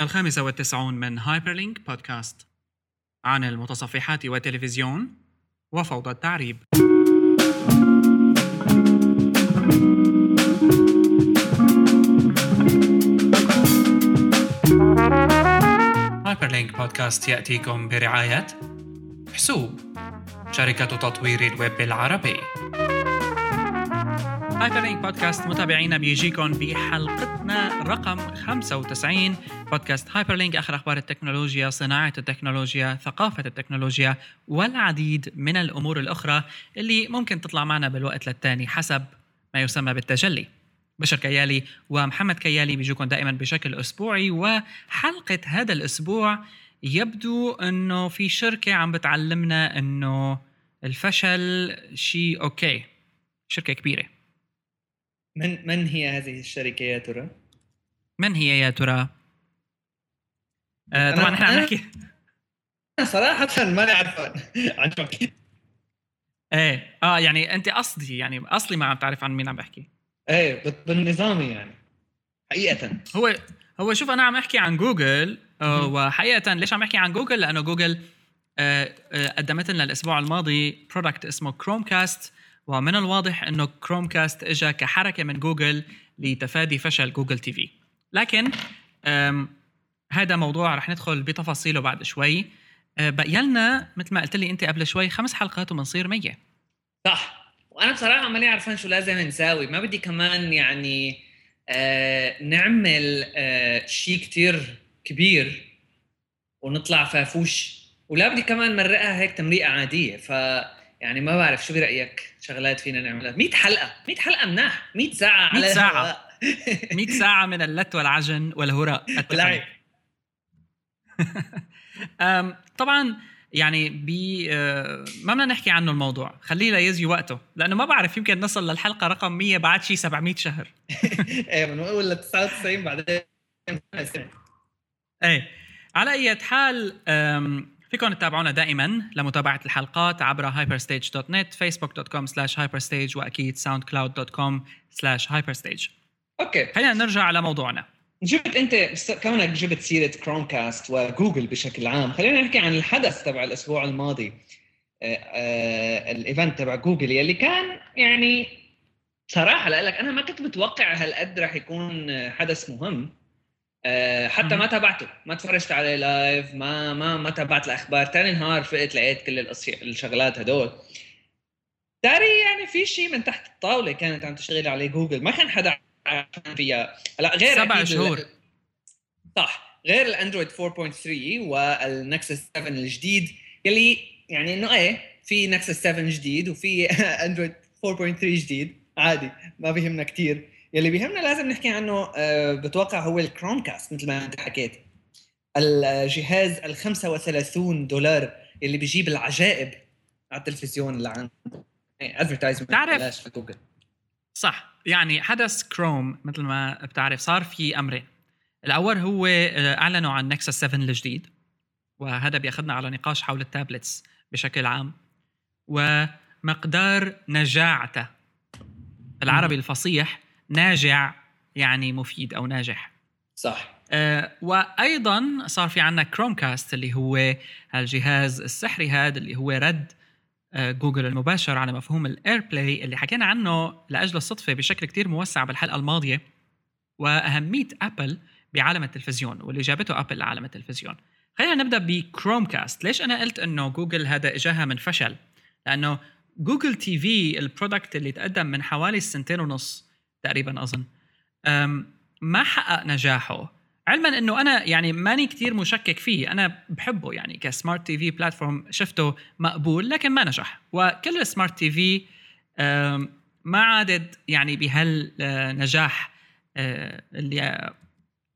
الخامسة والتسعون من هايبرلينك بودكاست عن المتصفحات والتلفزيون وفوضى التعريب. هايبرلينك بودكاست يأتيكم برعاية حسوب شركة تطوير الويب العربي. هايبرلينك بودكاست متابعينا بيجيكم بحلقتنا رقم 95 بودكاست هايبرلينك آخر أخبار التكنولوجيا، صناعة التكنولوجيا، ثقافة التكنولوجيا والعديد من الأمور الأخرى اللي ممكن تطلع معنا بالوقت للتاني حسب ما يسمى بالتجلي. بشر كيالي ومحمد كيالي بيجوكم دائما بشكل أسبوعي وحلقة هذا الأسبوع يبدو إنه في شركة عم بتعلمنا إنه الفشل شيء okay شركة كبيرة من من هي هذه الشركة يا ترى؟ من هي يا ترى؟ آه طبعا إحنا عم نحكي صراحة ما عارفة عجبك إيه آه يعني أنت قصدي يعني اصلي ما عم تعرف عن مين عم بحكي إيه بالنظامي يعني حقيقة هو هو شوف أنا عم أحكي عن جوجل آه وحقيقة ليش عم أحكي عن جوجل؟ لأنه جوجل آه آه قدمت لنا الأسبوع الماضي product اسمه كروم كاست ومن الواضح إنه Chromecast اجى كحركة من جوجل لتفادي فشل جوجل TV. لكن هذا موضوع رح ندخل بتفاصيله بعد شوي. أه، بقي لنا مثل ما قلت لي أنت قبل شوي خمس حلقات وبنصير 100 صح. وأنا بصراحة ماني عرفان شو لازم نساوي. ما بدي كمان يعني آه نعمل آه شيء كتير كبير ونطلع فافوش. ولا بدي كمان مرقها هيك تمريقة عادية. ف يعني ما بعرف شو برأيك شغلات فينا نعملها. 100 حلقة 100 حلقة مناح 100 ساعة على 100 ساعة. 100 ساعة من اللت والعجن والهراء التقني طبعا يعني بي آه، ما بدنا نحكي عنه الموضوع. خليه ليزي وقته لأنه ما بعرف يمكن نصل للحلقة رقم 100 بعد شي 700 شهر. إيه بنقول ل 99 بعدين. إيه. على أي حال فيكم تتابعونا دائما لمتابعة الحلقات عبر hyperstage.net facebook.com slash hyperstage وأكيد soundcloud.com slash hyperstage. okay. خلينا نرجع على موضوعنا. جبت أنت كونك جبت سيرة Chromecast وجوجل بشكل عام خلينا نحكي عن الحدث تبع الأسبوع الماضي. آه، آه، ال event تبع جوجل يلي كان يعني صراحة لك أنا ما كنت متوقع هالقد رح يكون حدث مهم. حتى ما تابعته. ما تفرجت عليه live ما ما ما تابعت الأخبار. ثاني نهار فقت لقيت كل الشغلات هدول. داري يعني في شيء من تحت الطاولة كانت عم تشتغل عليه جوجل. ما كان حدا فيها. لا غير سبع شهور. صح. غير الاندرويد 4.3 وال Nexus 7 الجديد يلي يعني إنه إيه في Nexus 7 جديد وفي اندرويد 4.3 جديد. عادي ما بيهمنا كثير يلي بيهمنا لازم نحكي عنه آه، بتوقع هو ال Chromecast مثل ما انت حكيت. الجهاز ال 35 دولار اللي بيجيب العجائب على التلفزيون اللي عنده advertisement بتعرف في جوجل صح. يعني حدث كروم مثل ما بتعرف صار في أمرين. الأول هو آه، أعلنوا عن Nexus 7 الجديد وهذا بياخذنا على نقاش حول ال tablets بشكل عام. ومقدار نجاعته العربي الفصيح ناجع يعني مفيد أو ناجح. صح. آه وأيضا صار في عندنا Chromecast اللي هو الجهاز السحري هذا اللي هو رد آه جوجل المباشر على مفهوم ال AirPlay اللي حكينا عنه لأجل الصدفة بشكل كتير موسع بالحلقة الماضية وأهمية ابل بعالم التلفزيون واللي جابته ابل لعالم التلفزيون. خلينا نبدأ ب Chromecast ليش أنا قلت إنه جوجل هذا إجاها من فشل لأنه جوجل TV ال product اللي تقدم من حوالي سنتين ونص تقريبا أظن. ما حقق نجاحه؟ علما إنه أنا يعني ماني كتير مشكك فيه. أنا بحبه يعني ك smart TV platform شفته مقبول لكن ما نجح. وكل ال smart TV ما عادت يعني بهالنجاح آه، اللي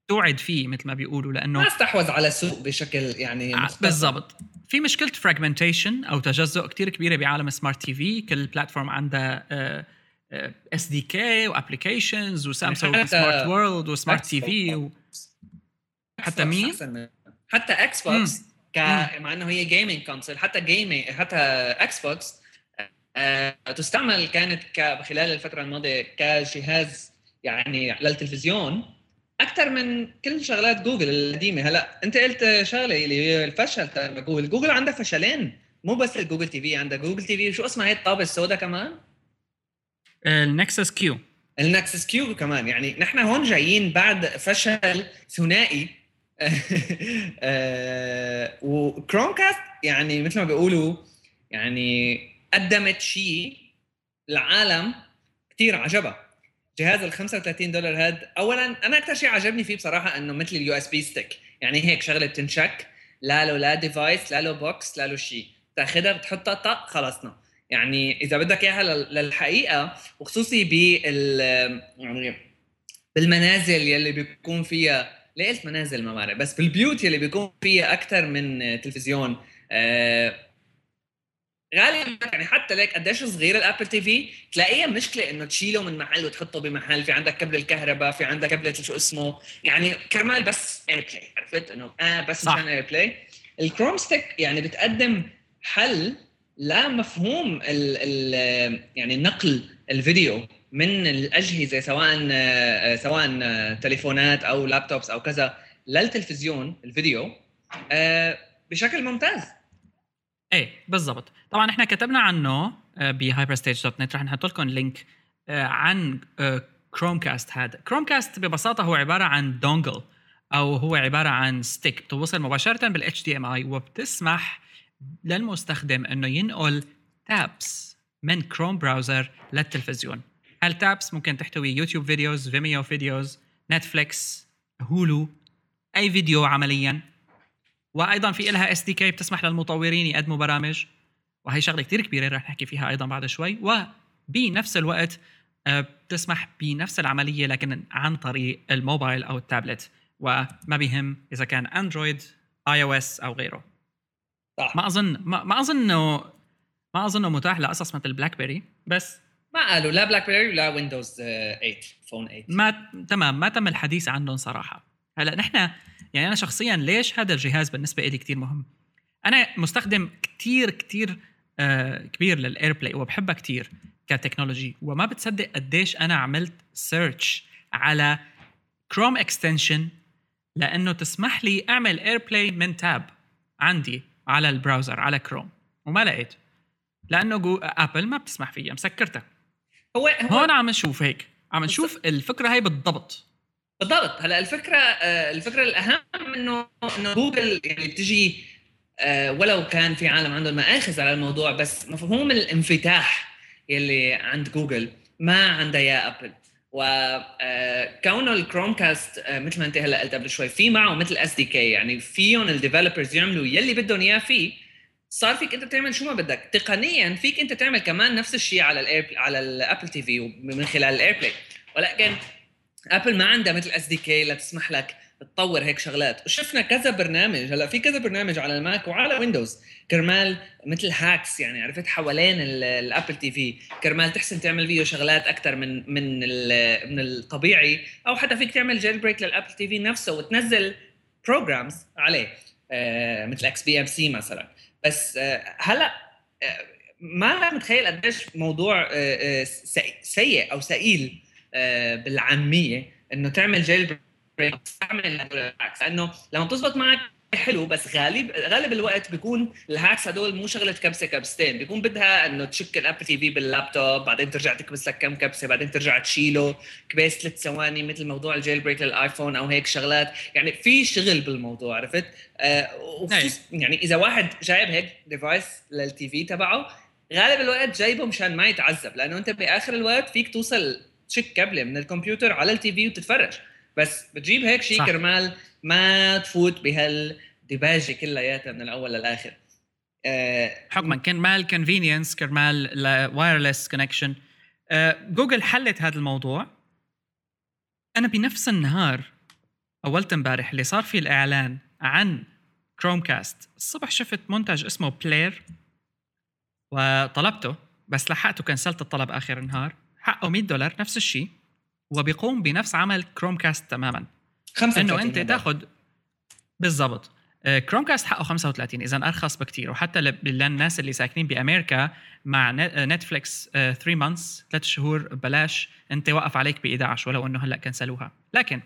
توعد فيه مثل ما بيقولوا لأنه ما استحوذ على السوق بشكل يعني آه، بالضبط. في مشكلة fragmentation أو تجزؤ كتير كبيرة بعالم ال smart TV كل platform عندها آه، SDK و applications وسامسونج smart world و smart TV حتى مين؟ حتى Xbox ك مع إنه هي gaming console حتى gaming حتى Xbox آه، تستعمل كانت خلال الفترة الماضية كجهاز يعني للتلفزيون أكثر من كل شغلات جوجل القديمة. هلا أنت قلت شغلة اللي هي الفشل تبع جوجل. جوجل عندها فشلين مو بس الجوجل TV عندها جوجل TV شو اسمها هي؟ الطابة السوداء كمان؟ النكسس كيو. النكسس كيو كمان. يعني نحن هون جايين بعد فشل ثنائي. آه، و Chromecast يعني مثل ما بيقولوا يعني قدمت شيء العالم كثير عجبها جهاز ال 35 دولار هاد اولا أنا أكثر شيء عجبني فيه بصراحة إنه مثل ال USB stick. يعني هيك شغلة بتنشك لا له لا device لا له box لا له شيء تاخذها بتحطها طق خلصنا. يعني إذا بدك إياها للحقيقة وخصوصي بال يعني بالمنازل يلي بيكون فيها ليه قلت منازل ما بعرف بس بالبيوت يلي بيكون فيها أكثر من تلفزيون آه غالبا يعني حتى ليك قديش صغير الأبل TV تلاقيها مشكلة إنه تشيله من محل وتحطه بمحل في عندك كبل الكهرباء في عندك كبل شو اسمه يعني كرمال بس AirPlay عرفت إنه آه بس صح. مشان AirPlay الكروم stick يعني بتقدم حل لمفهوم ال ال يعني نقل الفيديو من الأجهزة سواء آه، سواء آه، تليفونات أو laptops أو كذا للتلفزيون الفيديو آه، بشكل ممتاز. إيه بالضبط. طبعا إحنا كتبنا عنه بهايبرستيج dot net رح نحط لكم link عن Chromecast هذا. Chromecast ببساطة هو عبارة عن dongle أو هو عبارة عن stick بتوصل مباشرة بال HDMI وبتسمح للمستخدم أنه ينقل tabs من كروم browser للتلفزيون. هال tabs ممكن تحتوي يوتيوب videos Vimeo videos نتفليكس Hulu أي فيديو عمليا. وأيضا في لها SDK بتسمح للمطورين يقدموا برامج. وهي شغلة كثير كبيرة رح نحكي فيها أيضا بعد شوي. وبنفس الوقت آه، بتسمح بنفس العملية لكن عن طريق الموبايل أو التابلت. وما بيهم إذا كان اندرويد iOS أو غيره. صح. ما اظن ما, ما اظن انه ما أظنه متاح لقصص مثل BlackBerry بس ما قالوا لا بلاك بيري ولا ويندوز 8 فون 8 ما تمام ما تم الحديث عنهم صراحة. هلا نحن يعني أنا شخصيا ليش هذا الجهاز بالنسبة لي كثير مهم؟ أنا مستخدم كثير كثير آه كبير لل AirPlay وبحبها كثير ك technology وما بتصدق قديش أنا عملت search على كروم extension لأنه تسمح لي أعمل AirPlay من tab عندي. على ال browser على كروم وما لقيت. لأنه جو آبل ما بتسمح فيها مسكرتها. هو, هو هون عم نشوف هيك عم نشوف الفكرة هي بالضبط. بالضبط. هلأ الفكرة آه، الفكرة الأهم انه إنه جوجل يعني بتجي آه، ولو كان في عالم عندهم مآخذ على الموضوع بس مفهوم الانفتاح يلي عند جوجل ما عندها يا آبل. وكونه ال Chromecast مثل ما انت هلا قلت قبل شوي في معه مثل SDK يعني فيهم ال developers يعملوا يلي بدهم إياه فيه. صار فيك أنت تعمل شو ما بدك. تقنيا فيك أنت تعمل كمان نفس الشيء على ال Air على ال Apple TV من خلال ال AirPlay ولكن ابل ما عندها مثل SDK لتسمح لك تطور هيك شغلات. وشفنا كذا برنامج هلأ في كذا برنامج على الماك وعلى ويندوز كرمال مثل hacks يعني عرفت؟ حوالين ال Apple TV كرمال تحسن تعمل فيه شغلات أكثر من من من الطبيعي. أو حتى فيك تعمل jailbreak لل Apple TV نفسه وتنزل programs عليه. آه مثل XBMC مثلا. بس آه هلأ آه ما متخيل قديش موضوع آه, سيء أو آه بالعامية إنه تعمل jail تعمل ال hacks لأنه لما تزبط معك حلو بس غالب غالب الوقت بيكون ال hacks هدول مو شغلة كبسة كبستين. بيكون بدها إنه تشك ال Apple TV باللابتوب بعدين ترجع تكبس لك كم كبسة بعدين ترجع تشيله كبس ثلاث ثواني مثل موضوع ال jailbreak للايفون أو هيك شغلات. يعني في شغل بالموضوع عرفت؟ آه يعني إذا واحد جايب هيك device لل TV تبعه غالب الوقت جايبه مشان ما يتعذب. لأنه أنت بآخر الوقت فيك توصل تشك كبلة من الكمبيوتر على ال TV وتتفرج. بس بتجيب هيك شيء كرمال ما تفوت بهالدباجة كلياتها من الأول للآخر. أه حكما كرمال convenience كرمال wireless connection جوجل حلت هذا الموضوع. أنا بنفس النهار أولت امبارح اللي صار فيه الإعلان عن Chromecast الصبح شفت منتج اسمه Plair وطلبته بس لحقته cancelت الطلب آخر النهار. حقه 100 دولار نفس الشيء وبيقوم بنفس عمل Chromecast تماما إنه أنت تاخذ بالضبط. Chromecast حقه 35 اذا أرخص بكثير وحتى للناس اللي ساكنين بأمريكا مع نتفليكس 3 months 3 شهور ببلاش أنت وقف عليك ب 11 ولو إنه هلأ كنسلوها. لكن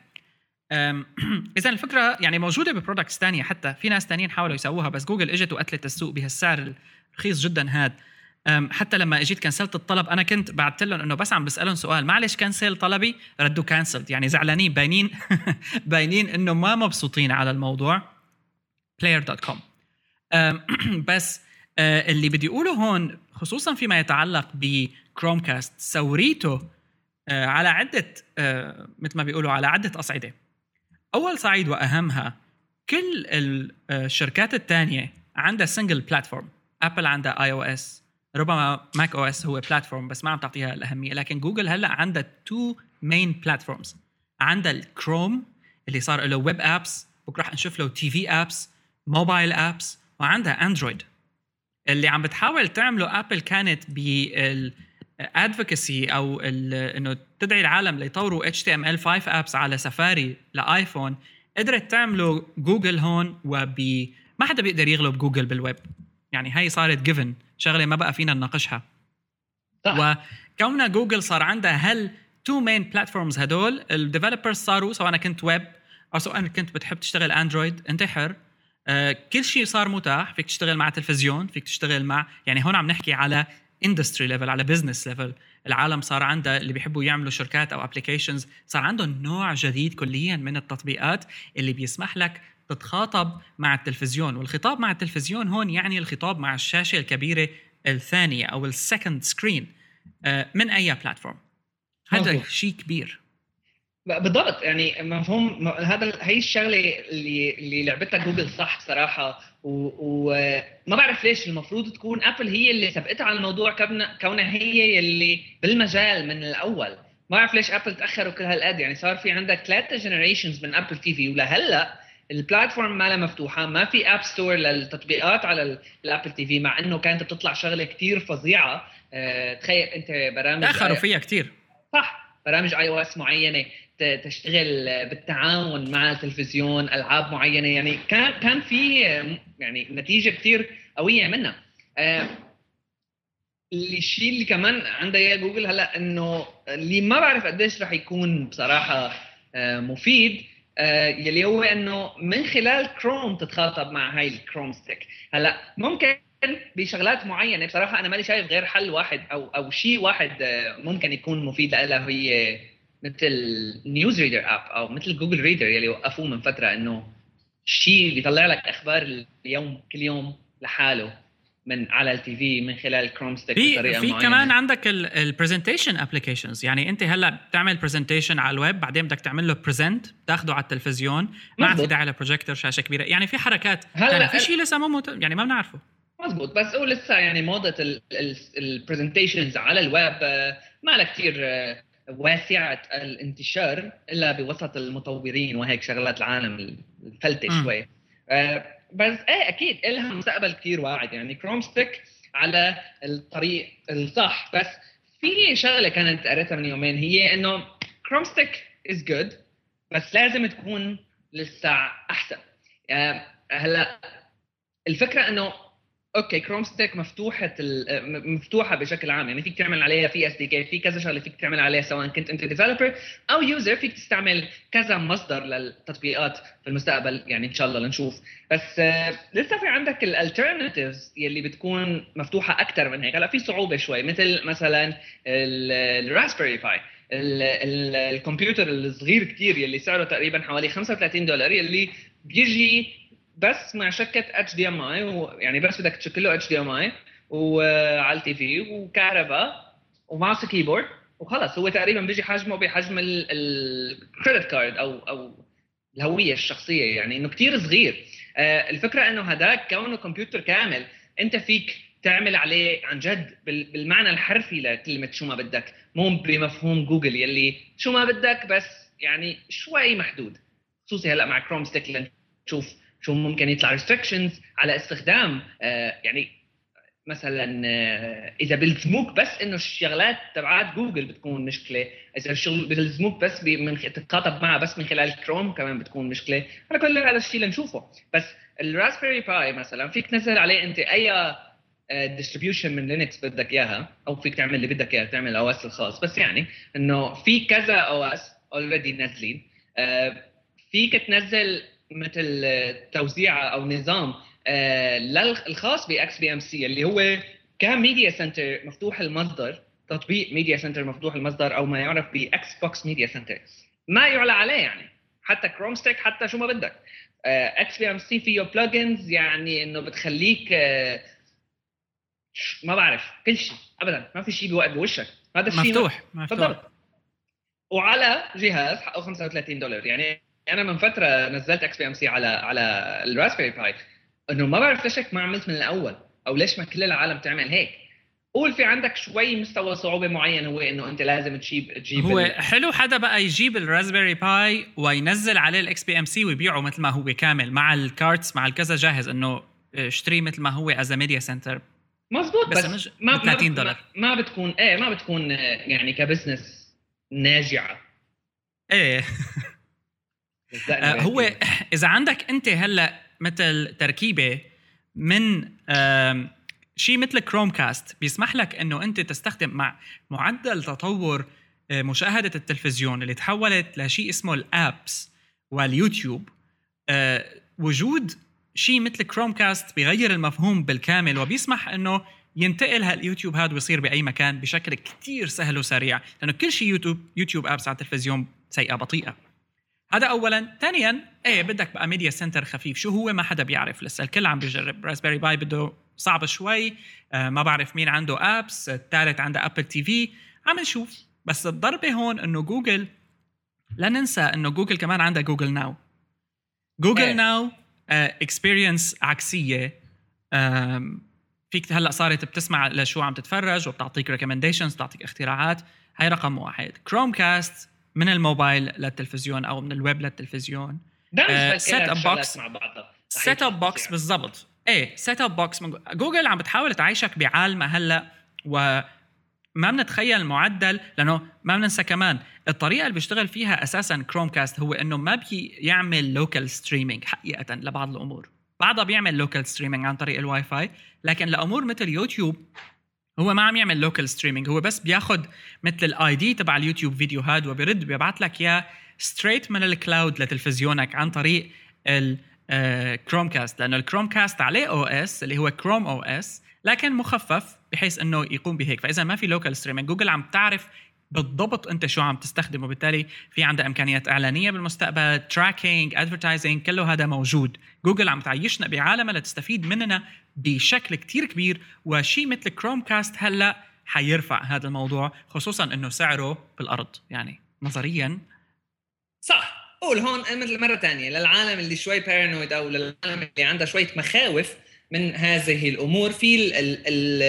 اذا الفكرة يعني موجودة ب products ثانية حتى. في ناس ثانيين حاولوا يسووها بس جوجل إجت وقتلت السوق بهالسعر الرخيص جدا هذا حتى لما اجيت كنسلت الطلب أنا كنت بعثت لهم إنه بس عم بسألهم سؤال معلش كنسل طلبي؟ ردوا cancelled يعني زعلانين باينين باينين إنه ما مبسوطين على الموضوع. player.com بس آه، اللي بدي أقوله هون خصوصا فيما يتعلق ب Chromecast ثوريته آه، على عدة آه، مثل ما بيقولوا على عدة أصعدة. أول صعيد وأهمها كل الشركات الثانية عندها single platform ابل عندها iOS ربما Mac OS هو platform بس ما عم تعطيها الأهمية. لكن جوجل هلأ عندها two main platforms عندها الكروم اللي صار له web apps بكره رح نشوف له TV apps mobile apps وعندها اندرويد اللي عم بتحاول تعمله ابل كانت بال advocacy أو إنه تدعي العالم ليطوروا HTML 5 apps على سفاري لآيفون قدرت تعمله جوجل هون وب ما حدا بيقدر يغلب جوجل بالويب يعني هي صارت given شغلة ما بقى فينا نناقشها. صح. وكونها جوجل صار عندها هل two main platforms هدول ال developers صاروا سواء كنت ويب أو سواء كنت بتحب تشتغل اندرويد أنت حر. آه كل شيء صار متاح فيك تشتغل مع تلفزيون فيك تشتغل مع يعني هون عم نحكي على industry level على business level العالم صار عندها اللي بيحبوا يعملوا شركات أو applications صار عندهم نوع جديد كليا من التطبيقات اللي بيسمح لك تتخاطب مع التلفزيون والخطاب مع التلفزيون هون يعني الخطاب مع الشاشة الكبيرة الثانية أو ال second screen آه، من أي platform هذا شيء كبير. بالضبط. يعني مفهوم هذا هي الشغلة اللي اللي لعبتها جوجل صح صراحة. وما بعرف ليش المفروض تكون ابل هي اللي سبقتها على الموضوع كونها هي اللي بالمجال من الأول. ما بعرف ليش ابل تأخروا كل هالقد. يعني صار في عندك ثلاثة generations من Apple TV ولهلأ ال platform مالها مفتوحة ما في app store للتطبيقات على ال Apple TV مع إنه كانت بتطلع شغلة كتير فظيعة. أه تخيل أنت برامج تاخروا فيها كتير. صح برامج iOS معينه تشتغل بالتعاون مع التلفزيون ألعاب معينة يعني كان كان في يعني نتيجة كثير قوية منها. آه، الشيء اللي كمان عندها إياه جوجل هلأ إنه اللي ما بعرف قديش رح يكون بصراحة آه، مفيد يلي هو إنه من خلال كروم تتخاطب مع هاي ال Chrome Stick هلأ ممكن بشغلات معينة بصراحة أنا مالي شايف غير حل واحد أو أو شيء واحد ممكن يكون مفيد لها هي مثل news reader app أو مثل Google Reader يلي وقفوه من فترة إنه شيء بيطلع لك أخبار اليوم كل يوم لحاله. من على ال TV من خلال Chrome Stick بطريقة في معينة. في كمان عندك ال presentation applications يعني أنت هلأ بتعمل presentation على الويب بعدين بدك تعمل له present تاخده على التلفزيون ما في داعي لبروجيكتور شاشة كبيرة. يعني في حركات هلأ في شيء لسه ما مت... يعني ما بنعرفه. مزبوط بس هو لسه يعني موضة ال presentations على الويب آه، ما لها كثير آه، واسعة الانتشار إلا بوسط المطورين وهيك شغلات العالم الفلتة شوي. آه بس إيه أكيد لها مستقبل كثير واعد. يعني Chrome Stick على الطريق الصح. بس في شغلة كانت قريتها من يومين هي إنه Chrome Stick is good بس لازم تكون لسه أحسن. آه هلأ الفكرة إنه okay Chrome Stick مفتوحة مفتوحة بشكل عام. يعني فيك تعمل عليها في SDK في كذا شغلة فيك تعمل عليها سواء كنت أنت developer أو user فيك تستعمل كذا مصدر للتطبيقات في المستقبل. يعني إن شاء الله لنشوف. بس آه لسه في عندك ال alternatives يلي بتكون مفتوحة أكثر من هيك. هلا في صعوبة شوي. مثل مثلا ال Raspberry Pi الكمبيوتر الصغير كثير يلي سعره تقريبا حوالي 35 دولار يلي بيجي بس مع شكه HDMI يعني بس بدك تشكل له اتش دي ام اي وعلى ال TV وكهرباء و mouse keyboard وخلص. هو تقريبا بيجي حجمه بحجم ال credit card أو أو الهوية الشخصية يعني إنه كثير صغير. آه الفكرة إنه هداك كونه كمبيوتر كامل أنت فيك تعمل عليه عن جد بالمعنى الحرفي لكلمة شو ما بدك. مو بمفهوم جوجل يلي شو ما بدك بس يعني شوي محدود. خصوصي هلأ مع Chrome Stick لنشوف شو ممكن يطلع restrictions على استخدام آه يعني مثلا آه إذا بيلزموك بس إنه الشغلات تبعات جوجل بتكون مشكلة إذا الشغل بيلزموك بس من تتخاطب معها بس من خلال كروم كمان بتكون مشكلة. أنا كل هذا الشيء لنشوفه. بس ال Raspberry Pi مثلا فيك تنزل عليه أنت أي distribution من Linux بدك إياها أو فيك تعمل اللي بدك إياه تعمل OS الخاص. بس يعني إنه في كذا OS already نازلين. آه فيك تنزل مثل توزيع أو نظام آه الخاص ب XBMC اللي هو ك media center مفتوح المصدر تطبيق media center مفتوح المصدر أو ما يعرف ب Xbox Media Center ما يعلى عليه يعني حتى Chrome Stick حتى شو ما بدك. XBMC فيه plugins يعني إنه بتخليك آه ما بعرف كل شيء ابدا ما في شيء بوقت بوشك. هذا الشيء مفتوح مفتوح. بالضبط وعلى جهاز حقه 35 دولار يعني أنا من فترة نزلت XBMC على على ال Raspberry Pi إنه ما بعرف ليش ما عملت من الأول أو ليش ما كل العالم تعمل هيك. قول في عندك شوي مستوى صعوبة معين هو إنه أنت لازم تجيب تجيب هو حلو حدا بقى يجيب ال Raspberry Pi وينزل عليه ال XBMC ويبيعه مثل ما هو كامل مع ال cards مع الكذا جاهز إنه اشتريه مثل ما هو as media center مزبوط بس, بس ما 30 دولار. ما بتكون إيه ما بتكون يعني ك business ناجعة. إيه. آه، هو إذا عندك أنت هلأ مثل تركيبة من شيء مثل Chromecast بيسمح لك إنه أنت تستخدم مع معدل تطور آه، مشاهدة التلفزيون اللي تحولت لشيء اسمه ال apps وال YouTube. آه، وجود شيء مثل Chromecast بيغير المفهوم بالكامل وبيسمح إنه ينتقل هاليوتيوب هذا ويصير بأي مكان بشكل كتير سهل وسريع لأنه كل شيء YouTube YouTube apps على التلفزيون سيئة بطيئة. هذا اولا. ثانيا إيه بدك بقى media center خفيف. شو هو؟ ما حدا بيعرف. لسه الكل عم بيجرب. Raspberry Pi بده صعب شوي. آه ما بعرف مين عنده apps الثالث عنده Apple TV عم نشوف. بس الضربة هون إنه جوجل لا ننسى إنه جوجل كمان عندها Google Now Google Now experience عكسية. فيك هلأ صارت بتسمع لشو عم تتفرج وبتعطيك recommendations بتعطيك اختراعات. هاي رقم واحد. Chromecast من الموبايل للتلفزيون أو من الويب للتلفزيون. set-up box مع بعضها set-up box بالضبط. إيه set-up box من جوجل عم بتحاول تعيشك بعالمها هلأ و ما بنتخيل المعدل لأنه ما بننسى كمان الطريقة اللي بيشتغل فيها أساسا Chromecast هو إنه ما بيعمل local streaming حقيقة لبعض الأمور. بعضها بيعمل local streaming عن طريق الواي فاي لكن لأمور مثل يوتيوب هو ما عم يعمل local streaming هو بس بياخذ مثل ال ID تبع ال YouTube video هاد وبيرد بيبعث لك إياه straight من ال cloud لتلفزيونك عن طريق ال Chromecast لأنه ال Chromecast عليه OS اللي هو Chrome OS لكن مخفف بحيث إنه يقوم بهيك. فإذا ما في local streaming Google عم تعرف بالضبط. انت شو عم تستخدم؟ وبالتالي في عندها إمكانيات إعلانية بالمستقبل tracking advertising كله هذا موجود. جوجل عم تعيشنا بعالمها لتستفيد مننا بشكل كتير كبير وشيء مثل كروم كاست هلأ حيرفع هذا الموضوع خصوصا إنه سعره بالأرض. يعني نظريا. صح. قول هون مثل مرة ثانية للعالم اللي شوي paranoid أو للعالم اللي عندها شوية مخاوف من هذه الأمور في ال ال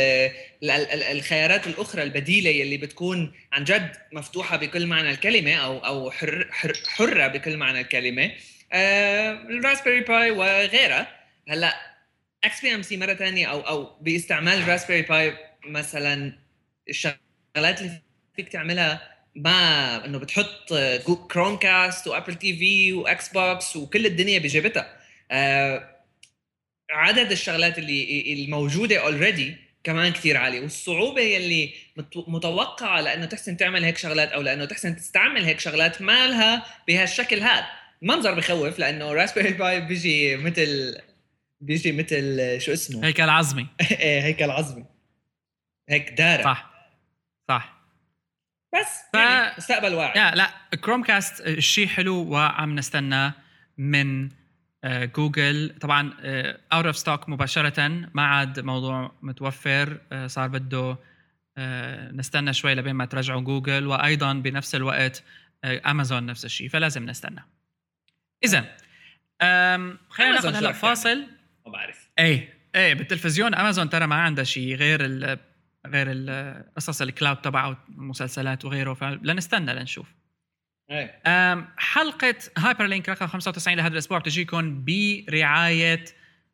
ال الخيارات الأخرى البديلة يلي بتكون عن جد مفتوحة بكل معنى الكلمة أو أو حر حر حرة بكل معنى الكلمة. آه الراسبيري باي وغيرها. هلأ XBMC مرة ثانية أو أو باستعمال الراسبيري باي مثلا الشغلات اللي فيك تعملها ما إنه بتحط كروم كاست و Apple TV و Xbox وكل الدنيا بجيبتها. آه عدد الشغلات اللي الموجودة already كمان كثير عالي والصعوبة يلي متوقعة لأنه تحسن تعمل هيك شغلات أو لأنه تحسن تستعمل هيك شغلات ما لها بهالشكل هذا. منظر بخوف لأنه راسبيري باي بيجي مثل بيجي مثل شو اسمه؟ هيكل عظمي إيه هيكل عظمي هيك دارة. صح. صح. بس ف... يعني مستقبل واعي. لا لا كروم كاست شيء حلو وعم نستناه من جوجل. طبعا out of stock مباشرة ما عاد موضوع متوفر آه، صار بده آه، نستنى شوي لبين ما ترجعوا جوجل. وأيضا بنفس الوقت امازون نفس الشيء فلازم نستنى. إذا خلينا ناخذ هلأ فاصل. ما بعرف. إيه إيه بالتلفزيون امازون ترى ما عندها شيء غير ال غير القصص ال cloud تبعه المسلسلات وغيره فلنستنى لنشوف. إيه. حلقة هايبر لينك رقم 95 لهذا الأسبوع بتجيكم برعاية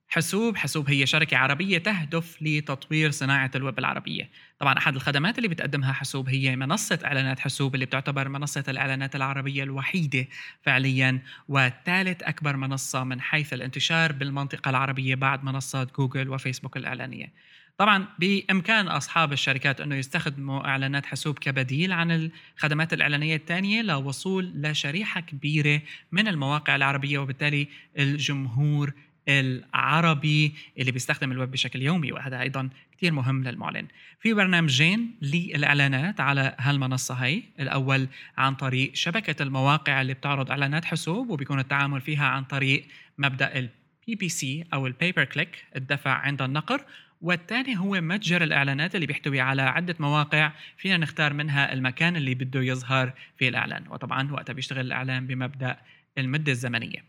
حاسوب. حاسوب هي شركة عربية تهدف لتطوير صناعة الويب العربية. طبعا أحد الخدمات اللي بتقدمها حاسوب هي منصة إعلانات حاسوب اللي بتعتبر منصة الإعلانات العربية الوحيدة فعليا وثالث أكبر منصة من حيث الانتشار بالمنطقة العربية بعد منصات جوجل وفيسبوك الإعلانية. طبعا بإمكان أصحاب الشركات أنه يستخدموا إعلانات حاسوب كبديل عن الخدمات الإعلانية الثانية لوصول لشريحة كبيرة من المواقع العربية وبالتالي الجمهور العربي اللي بيستخدم الويب بشكل يومي وهذا أيضا كثير مهم للمعلن. في برنامجين للإعلانات على هالمنصة هي الأول عن طريق شبكة المواقع اللي بتعرض إعلانات حاسوب وبيكون التعامل فيها عن طريق مبدأ ال PPC أو ال pay per click الدفع عند النقر. والثاني هو متجر الإعلانات اللي بيحتوي على عدة مواقع فينا نختار منها المكان اللي بده يظهر فيه الإعلان وطبعا وقتها بيشتغل الإعلان بمبدأ المدة الزمنية.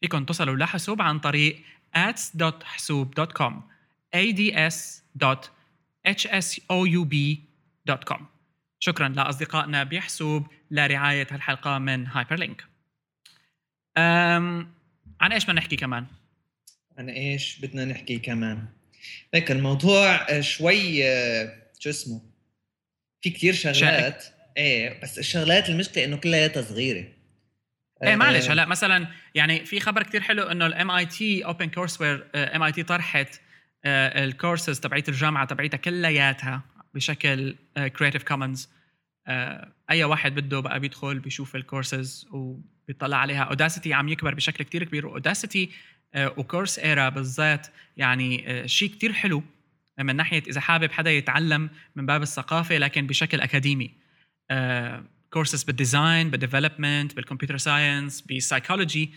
فيكم تصلوا لحاسوب عن طريق ads.hsoub.com ads.hsoub.com شكرا لأصدقائنا بحسوب لرعاية هالحلقة من هايبر لينك عن إيش بدنا نحكي كمان؟ عن إيش بدنا نحكي كمان؟ هيك الموضوع شوي شو اسمه؟ في كتير شغلات. إيه بس الشغلات المشكلة إنه كلها صغيره إيه معلش هلأ مثلا يعني في خبر كتير حلو إنه الام اي تي اوبن كورس وير ام اي تي طرحت الكورسز تبعت الجامعة تبعتها كلياتها بشكل Creative Commons أي واحد بده بقى بيدخل بيشوف الكورسز وبيطلع عليها. Udacity عم يكبر بشكل كتير كبير و Udacity و Coursera بالذات يعني شيء كتير حلو من ناحية إذا حابب حدا يتعلم من باب الثقافة لكن بشكل أكاديمي. كورسز بالديزاين بالديفلوبمنت بالكمبيوتر ساينس بالسايكولوجي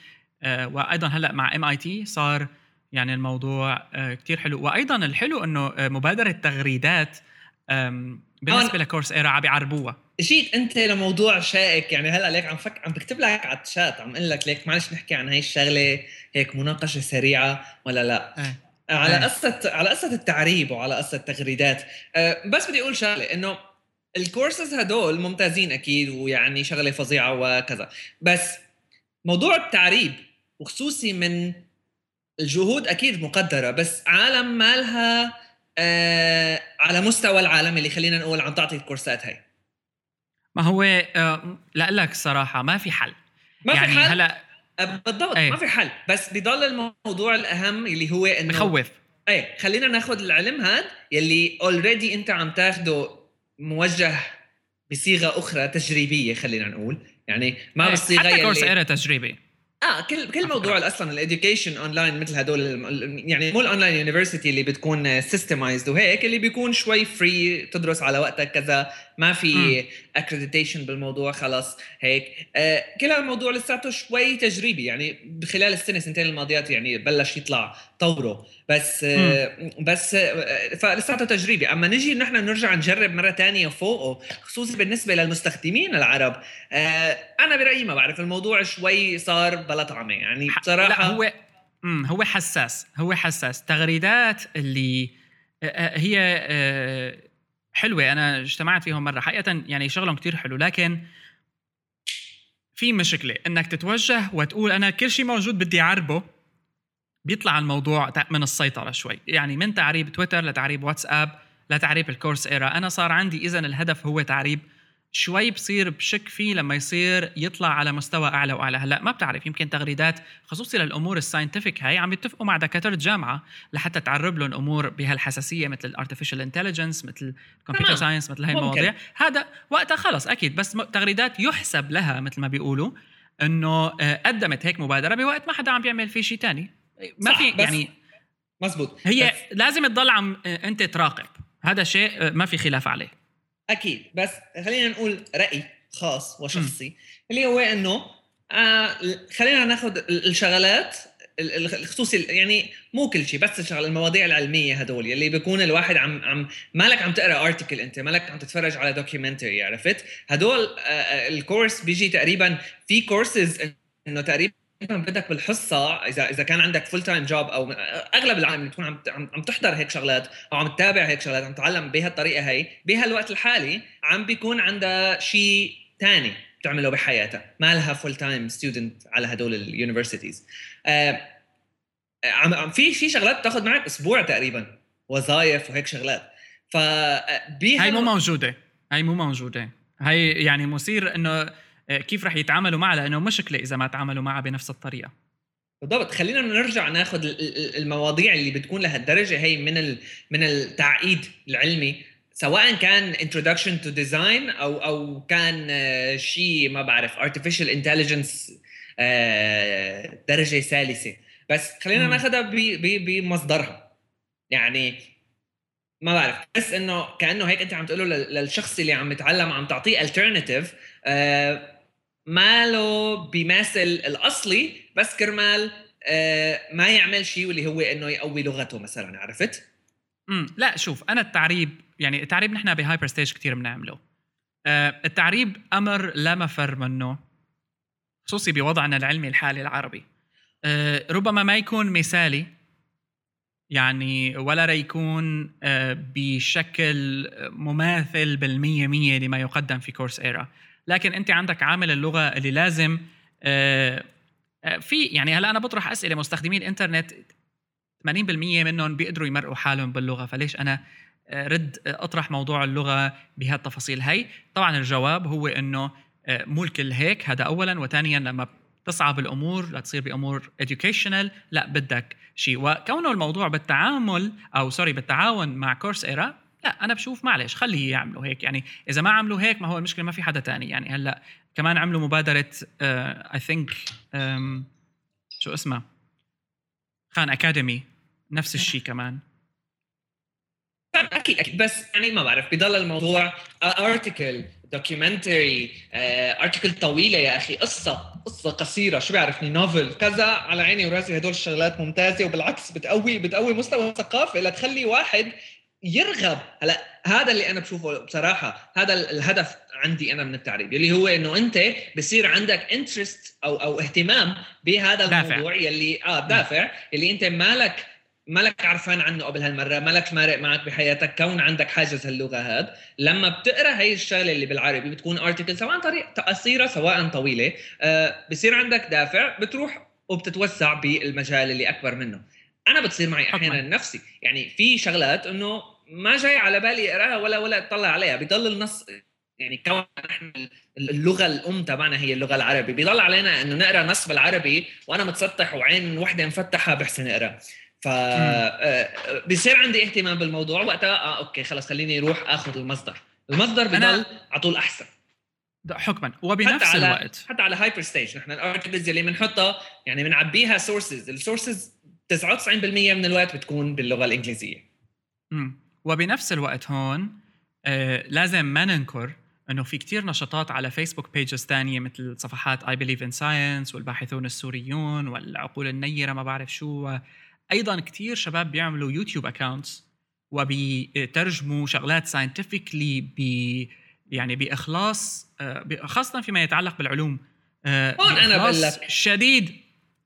وأيضا هلأ مع MIT صار يعني الموضوع كتير حلو. وأيضا الحلو إنه مبادرة تغريدات بالنسبة ل Coursera عم بيعربوها. جيت أنت لموضوع شائك يعني هلأ ليك عم فك عم بكتب لك على الشات عم أقول لك ليك معلش نحكي عن هاي الشغلة هيك مناقشة سريعة ولا لأ؟ أه. على قصة على قصة التعريب وعلى قصة التغريدات. أه بس بدي أقول شغلة إنه الكورسز هدول ممتازين أكيد ويعني شغلة فظيعة وكذا. بس موضوع التعريب وخصوصي من الجهود أكيد مقدرة بس عالم مالها آه على مستوى العالم اللي خلينا نقول عم تعطي الكورسات هاي. ما هو آه لك صراحة ما في حل. ما يعني في حل؟ هلأ بالضبط أي. ما في حل. بس بضل الموضوع الأهم اللي هو إنه بخوف إيه خلينا ناخذ العلم هذا يلي already أنت عم تاخده موجه بصيغة أخرى تجريبية خلينا نقول. يعني ما إيه، بالصيغه حتى Coursera تجريبي. آه كل كل موضوع أصلا ال education online مثل هدول يعني مو ال online university اللي بتكون systemized وهيك اللي بيكون شوي free تدرس على وقتك كذا ما في اكريديتيشن بالموضوع خلص هيك. آه كل هالموضوع لساته شوي تجريبي يعني خلال السنة سنتين الماضيات يعني بلش يطلع طوره. بس آه بس آه فلساته تجريبي. أما نجي نحن نرجع نجرب مرة ثانية فوقه خصوصي بالنسبة للمستخدمين العرب. آه أنا برأيي ما بعرف الموضوع شوي صار بلا طعمه يعني بصراحه لا هو هو حساس هو حساس. تغريدات اللي هي حلوة أنا اجتمعت فيهم مرة. حقيقة يعني شغلهم كتير حلو لكن في مشكلة. إنك تتوجه وتقول أنا كل شيء موجود بدي أعربه بيطلع الموضوع من السيطرة شوي. يعني من تعريب تويتر لتعريب واتساب لتعريب الكورس إيرا. أنا صار عندي اذا الهدف هو تعريب شوي بصير بشك فيه لما يصير يطلع على مستوى أعلى وأعلى. هلأ ما بتعرف يمكن تغريدات خصوصي للأمور الساينتفك هاي عم يتفقوا مع دكاترة جامعة لحتى تعرب لهم أمور بهالحساسية مثل ال artificial intelligence مثل ال computer science مثل هاي المواضيع. هذا وقتها خلص أكيد. بس تغريدات يحسب لها مثل ما بيقولوا إنه آه، قدمت هيك مبادرة بوقت ما حدا عم بيعمل فيه شيء ثاني ما في يعني مزبوط. هي بس لازم تضل عم آه، أنت تراقب. هذا شيء آه، ما في خلاف عليه. أكيد. بس خلينا نقول رأي خاص وشخصي. م. اللي هو إنه آه خلينا ناخذ الشغلات الخصوصي يعني مو كل شيء بس الشغل المواضيع العلمية هدول اللي بيكون الواحد عم عم مالك عم تقرأ article أنت مالك عم تتفرج على documentary عرفت؟ هدول آه, آه، ال course بيجي تقريبا في كورسز إنه تقريبا بدك بالحصة إذا إذا كان عندك full time job أو أغلب العالم بتكون عم عم تحضر هيك شغلات أو عم تتابع هيك شغلات عم تتعلم بهالطريقة هي بهالوقت الحالي عم بيكون عندها شيء ثاني بتعمله بحياتها. ما لها full-time student على هدول ال universities آه عم في في شغلات بتاخذ معك أسبوع تقريبا وظائف وهيك شغلات. ف هاي مو موجودة. هاي مو موجودة. هاي يعني مثير إنه آه، كيف رح يتعاملوا معها لأنه مشكله إذا ما تعاملوا معها بنفس الطريقة. بالضبط خلينا نرجع ناخذ المواضيع اللي بتكون لهالدرجه هي من من التعقيد العلمي. سواء كان introduction to design أو أو كان آه، شيء ما بعرف artificial intelligence آه، درجة ثالثه بس خلينا ناخذها بمصدرها. يعني ما بعرف بس إنه كأنه هيك أنت عم تقول له للشخص اللي عم يتعلم عم تعطيه alternative آه ماله بيماثل الأصلي بس كرمال آه ما يعمل شيء واللي هو إنه يقوي لغته مثلا عرفت؟ امم لا شوف أنا التعريب يعني التعريب نحن ب Hyperstage كثير بنعمله. آه التعريب أمر لا مفر منه خصوصي بوضعنا العلمي الحالي العربي. آه ربما ما يكون مثالي يعني ولا يكون بشكل مماثل بالمية مية لما يقدم في Coursera لكن أنت عندك عامل اللغة اللي لازم آه، آه، في يعني هلا أنا بطرح أسئلة مستخدمين الإنترنت 80% منهم بيقدروا يمرقوا حالهم باللغة فليش أنا آه، رد أطرح موضوع اللغة بهالتفاصيل؟ هي طبعا الجواب هو إنه مو الكل هيك هذا اولا وثانيا لما تصعب الأمور لتصير بأمور educational لا بدك شيء. وكونه الموضوع بالتعامل أو sorry بالتعاون مع Coursera لا أنا بشوف معلش خليه يعملوا هيك. يعني إذا ما عملوا هيك ما هو المشكلة ما في حدا تاني. يعني هلأ كمان عملوا مبادرة I uh, think um, شو اسمها؟ خان أكاديمي. نفس الشيء كمان. أكيد أكيد. بس يعني ما بعرف بضل الموضوع ارتكل دوكيومنتري ارتكل طويلة يا أخي. قصة قصة قصيرة. شو بيعرفني؟ نوفل كذا على عيني وراسي هدول الشغلات ممتازة. وبالعكس بتقوي بتقوي مستوى الثقافة. لتخلي واحد يرغب. هلا هذا اللي أنا بشوفه بصراحة هذا الهدف عندي أنا من التعريب اللي هو إنه أنت بصير عندك انترست أو أو اهتمام بهذا دافع. الموضوع يلي آه دافع اللي أنت مالك مالك عرفان عنه قبل هالمرة مالك مارق معك بحياتك كون عندك حاجز هاللغة هاد. لما بتقرأ هي الشغلة اللي بالعربي بتكون ارتكل سواء طريق قصيره سواء طويلة آه بصير عندك دافع بتروح وبتتوسع بالمجال اللي أكبر منه. أنا بتصير معي أحيانا نفسي. يعني في شغلات إنه ما جاي على بالي أقراها ولا ولا أطلع عليها. بضل النص يعني كون نحن اللغة الأم تبعنا هي اللغة العربي. بيضل علينا إنه نقرأ نص بالعربي وأنا متسطح وعين وحدة مفتحة بحسن أقرأ. ف آه، بصير عندي اهتمام بالموضوع وقتها آه okay خلص خليني أروح آخذ المصدر. المصدر بضل أنا... على طول أحسن. حكما. وبنفس حتى على الوقت. حتى على Hyperstage نحن ال articles اللي بنحطها يعني بنعبيها sources ال sources 99% من الوقت بتكون باللغة الإنجليزية. امم وبنفس الوقت هون آه لازم ما ننكر إنه في كتير نشاطات على Facebook pages تانية مثل صفحات I believe in science والباحثون السوريون والعقول النيرة ما بعرف شو. أيضا كتير شباب بيعملوا YouTube accounts وبيترجموا شغلات scientifically ب يعني بإخلاص آه، خاصة فيما يتعلق بالعلوم. آه، هون أنا بقول لك شديد.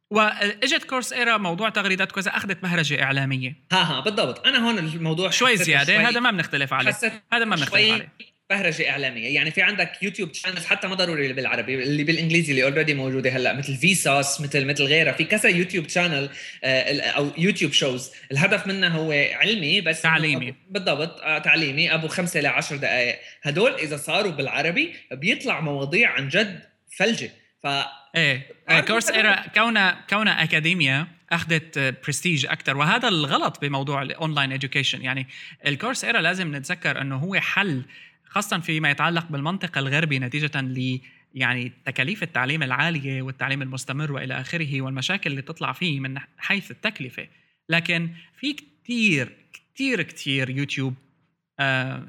وإجت Coursera موضوع تغريدات كذا أخذت بهرجه إعلامية. ها ها بالضبط. أنا هون الموضوع شوي زيادة. هذا ما بنختلف عليه. هذا ما بنختلف عليه. بهرجه إعلامية. يعني في عندك YouTube channels حتى ما ضروري اللي بالعربي اللي بالإنجليزي اللي already موجودة هلأ مثل Vsauce مثل مثل غيرها. في كذا YouTube channel أو YouTube shows الهدف منها هو علمي بس تعليمي. بالضبط آه، تعليمي. أبو خمسة ل 10 دقائق. هدول إذا صاروا بالعربي بيطلع مواضيع عن جد فلجة. ف إيه, إيه، Coursera كونها كونها اكاديميا أخذت برستيج أكثر وهذا الغلط بموضوع ال online education يعني ال Coursera لازم نتذكر إنه هو حل خاصة فيما يتعلق بالمنطق الغربي نتيجة ل يعني تكاليف التعليم العالية والتعليم المستمر وإلى آخره والمشاكل اللي تطلع فيه من حيث التكلفة. لكن في كثير كثير كثير YouTube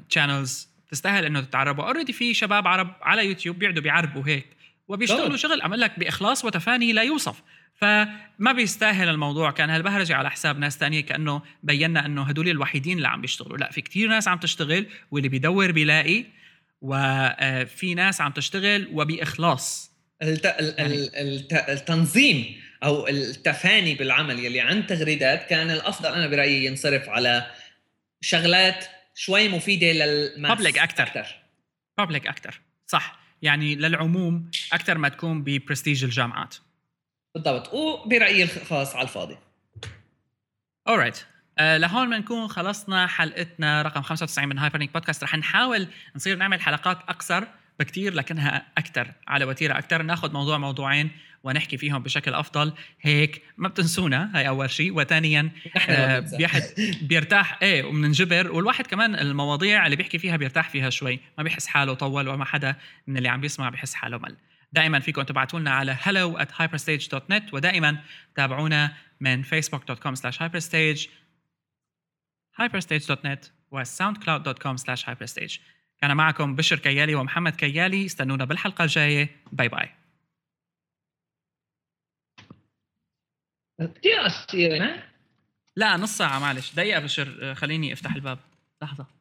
channels آه تستاهل إنه تتعربوا. already في شباب عرب على يوتيوب بيقعدوا بيعربوا هيك. وبيشتغلوا شغل. عمل لك بإخلاص وتفاني لا يوصف. فما بيستاهل الموضوع. كان هالبهرجه على حساب ناس تانية كأنه بينا إنه هدول الوحيدين اللي عم بيشتغلوا. لا في كتير ناس عم تشتغل واللي بيدور بيلاقي وفي ناس عم تشتغل وبإخلاص. الت... يعني الت... التنظيم أو التفاني بالعمل يلي عن تغريدات كان الأفضل أنا برأيي ينصرف على شغلات شوي مفيدة لل mass public أكثر public أكثر صح. يعني للعموم أكثر ما تكون ببرستيج الجامعات. بالضبط وبرأيي الخاص على الفاضي. alright uh, لهون بنكون خلصنا حلقتنا رقم 95 من Hyperlink podcast رح نحاول نصير نعمل حلقات اقصر بكتير لكنها أكثر على وتيرة أكثر ناخذ موضوع موضوعين ونحكي فيهم بشكل أفضل. هيك ما بتنسونا هاي أول شيء. وثانيا آه بيحد بيرتاح. إيه وبننجبر والواحد كمان المواضيع اللي بيحكي فيها بيرتاح فيها شوي. ما بيحس حاله طول وما حدا من اللي عم بيسمع بيحس حاله مل. دائما فيكم تبعتوا لنا على hello at hyperstage.net ودائما تابعونا من facebook.com slash hyperstage hyperstage.net و soundcloud.com slash hyperstage. كان معكم بشر كيالي ومحمد كيالي. استنونا بالحلقة الجاية. باي باي. كثير أسئلة لا نص ساعة معلش. دقيقة بشر خليني أفتح الباب. لحظة.